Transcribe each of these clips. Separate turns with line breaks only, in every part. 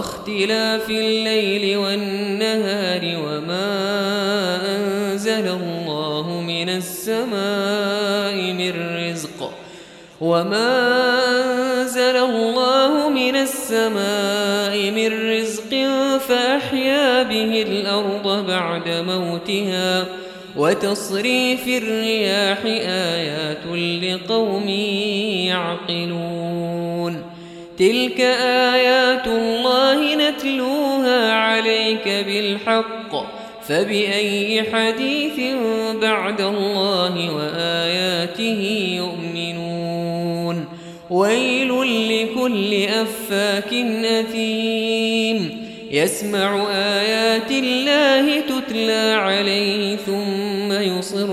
واختلاف الليل والنهار وما أنزل الله من السماء من رزق وما أنزل الله من السماء من رزق فأحيا به الأرض بعد موتها وتصريف الرياح آيات لقوم يعقلون تلك آيات الله نتلوها عليك بالحق فبأي حديث بعد الله وآياته يؤمنون ويل لكل أفاك أثيم يسمع آيات الله تتلى عليه ثم يصر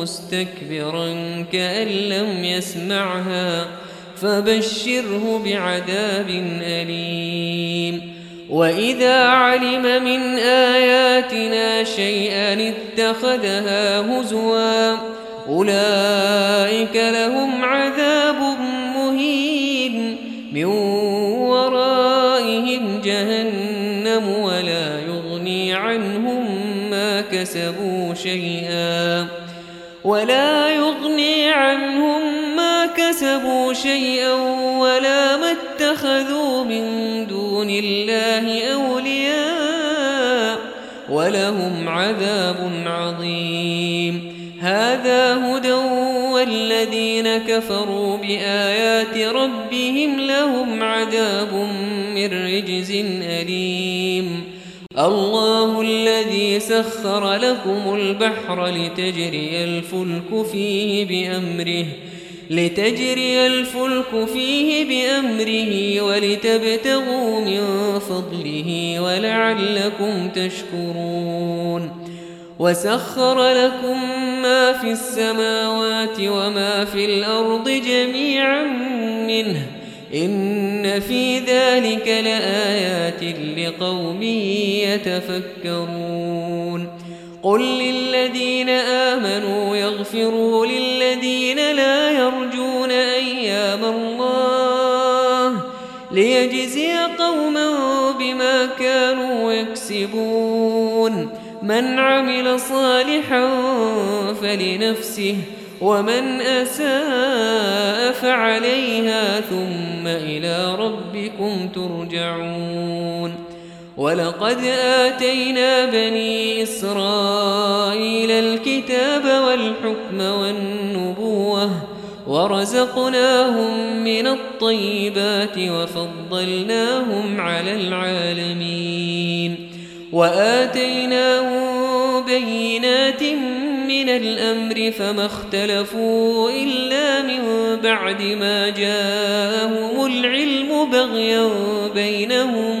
مستكبرا كأن لم يسمعها فبشره بعذاب أليم. وإذا علم من آياتنا شيئا اتخذها هزوا أولئك لهم عذاب مهين. من ورائهم جهنم ولا يغني عنهم ما كسبوا شيئا. ولا يغني كسبوا شيئا ولا ما اتخذوا من دون الله أولياء ولهم عذاب عظيم هذا هدى والذين كفروا بآيات ربهم لهم عذاب من رجز أليم الله الذي سخر لكم البحر لتجري الفلك فيه بأمره لتجري الفلك فيه بأمره ولتبتغوا من فضله ولعلكم تشكرون. وسخر لكم ما في السماوات وما في الأرض جميعا منه. إن في ذلك لآيات لقوم يتفكرون. قل للذين آمنوا يغفروا للذين لا يرجون ليجزي قوما بما كانوا يكسبون. من عمل صالحا فلنفسه ومن أساء فعليها ثم إلى ربكم ترجعون. ولقد آتينا بني إسرائيل الكتاب والحكم والنبوة ورزقناهم من الطيبات وفضلناهم على العالمين. وآتيناهم بينات من الأمر فما اختلفوا إلا من بعد ما جاءهم العلم بغيا بينهم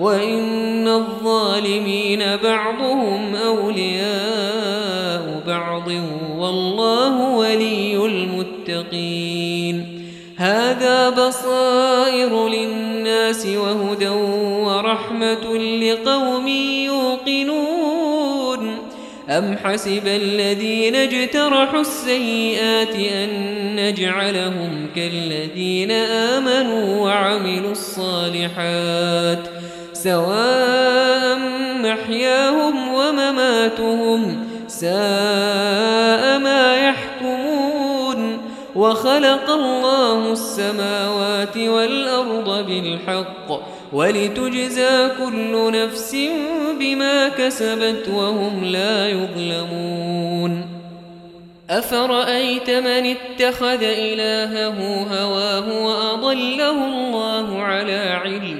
وإن الظالمين بعضهم أولياء بعض والله ولي المتقين. هذا بصائر للناس وهدى ورحمة لقوم يوقنون. أم حسب الذين اجترحوا السيئات أن نجعلهم كالذين آمنوا وعملوا الصالحات؟ سواء محياهم ومماتهم ساء ما يحكمون وخلق الله السماوات والأرض بالحق ولتجزى كل نفس بما كسبت وهم لا يظلمون أفرأيت من اتخذ إلهه هواه وأضله الله على علم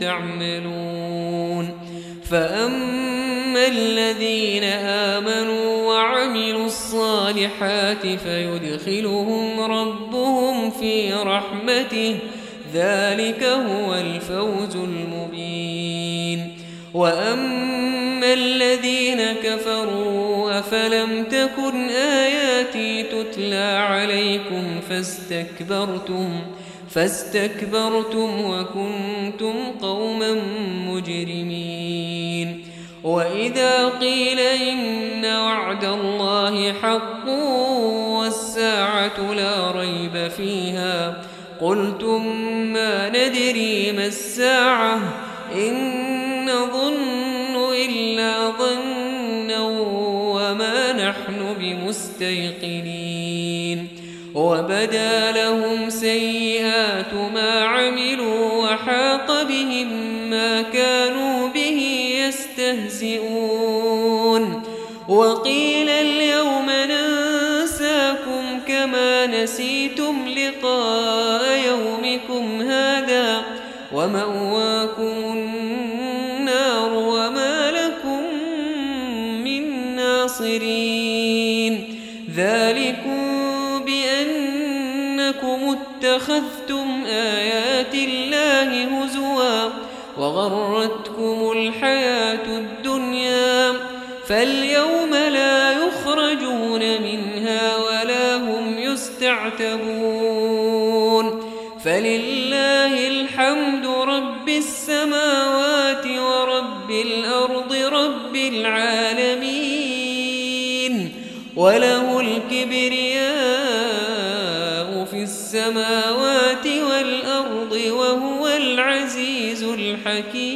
تعملون فأما الذين آمنوا وعملوا الصالحات فيدخلهم ربهم في رحمته ذلك هو الفوز المبين وأما الذين كفروا أفلم تكن آياتي تتلى عليكم فاستكبرتم فاستكبرتم وكنتم قوما مجرمين. وإذا قيل إن وعد الله حق والساعة لا ريب فيها قلتم ما ندري ما الساعة إن نظن إلا ظنا وما نحن بمستيقنين. وبدا لهم سيئات ما عملوا وحاق بهم ما كانوا به يستهزئون. وقيل اليوم ننساكم كما نسيتم لقاء يومكم هذا ومأواكم هزوا وغرتكم الحياة الدنيا فاليوم لا يخرجون منها ولا هم يستعتبون فلله الحمد رب السماوات ورب الأرض رب العالمين وله والأرض وهو العزيز الحكيم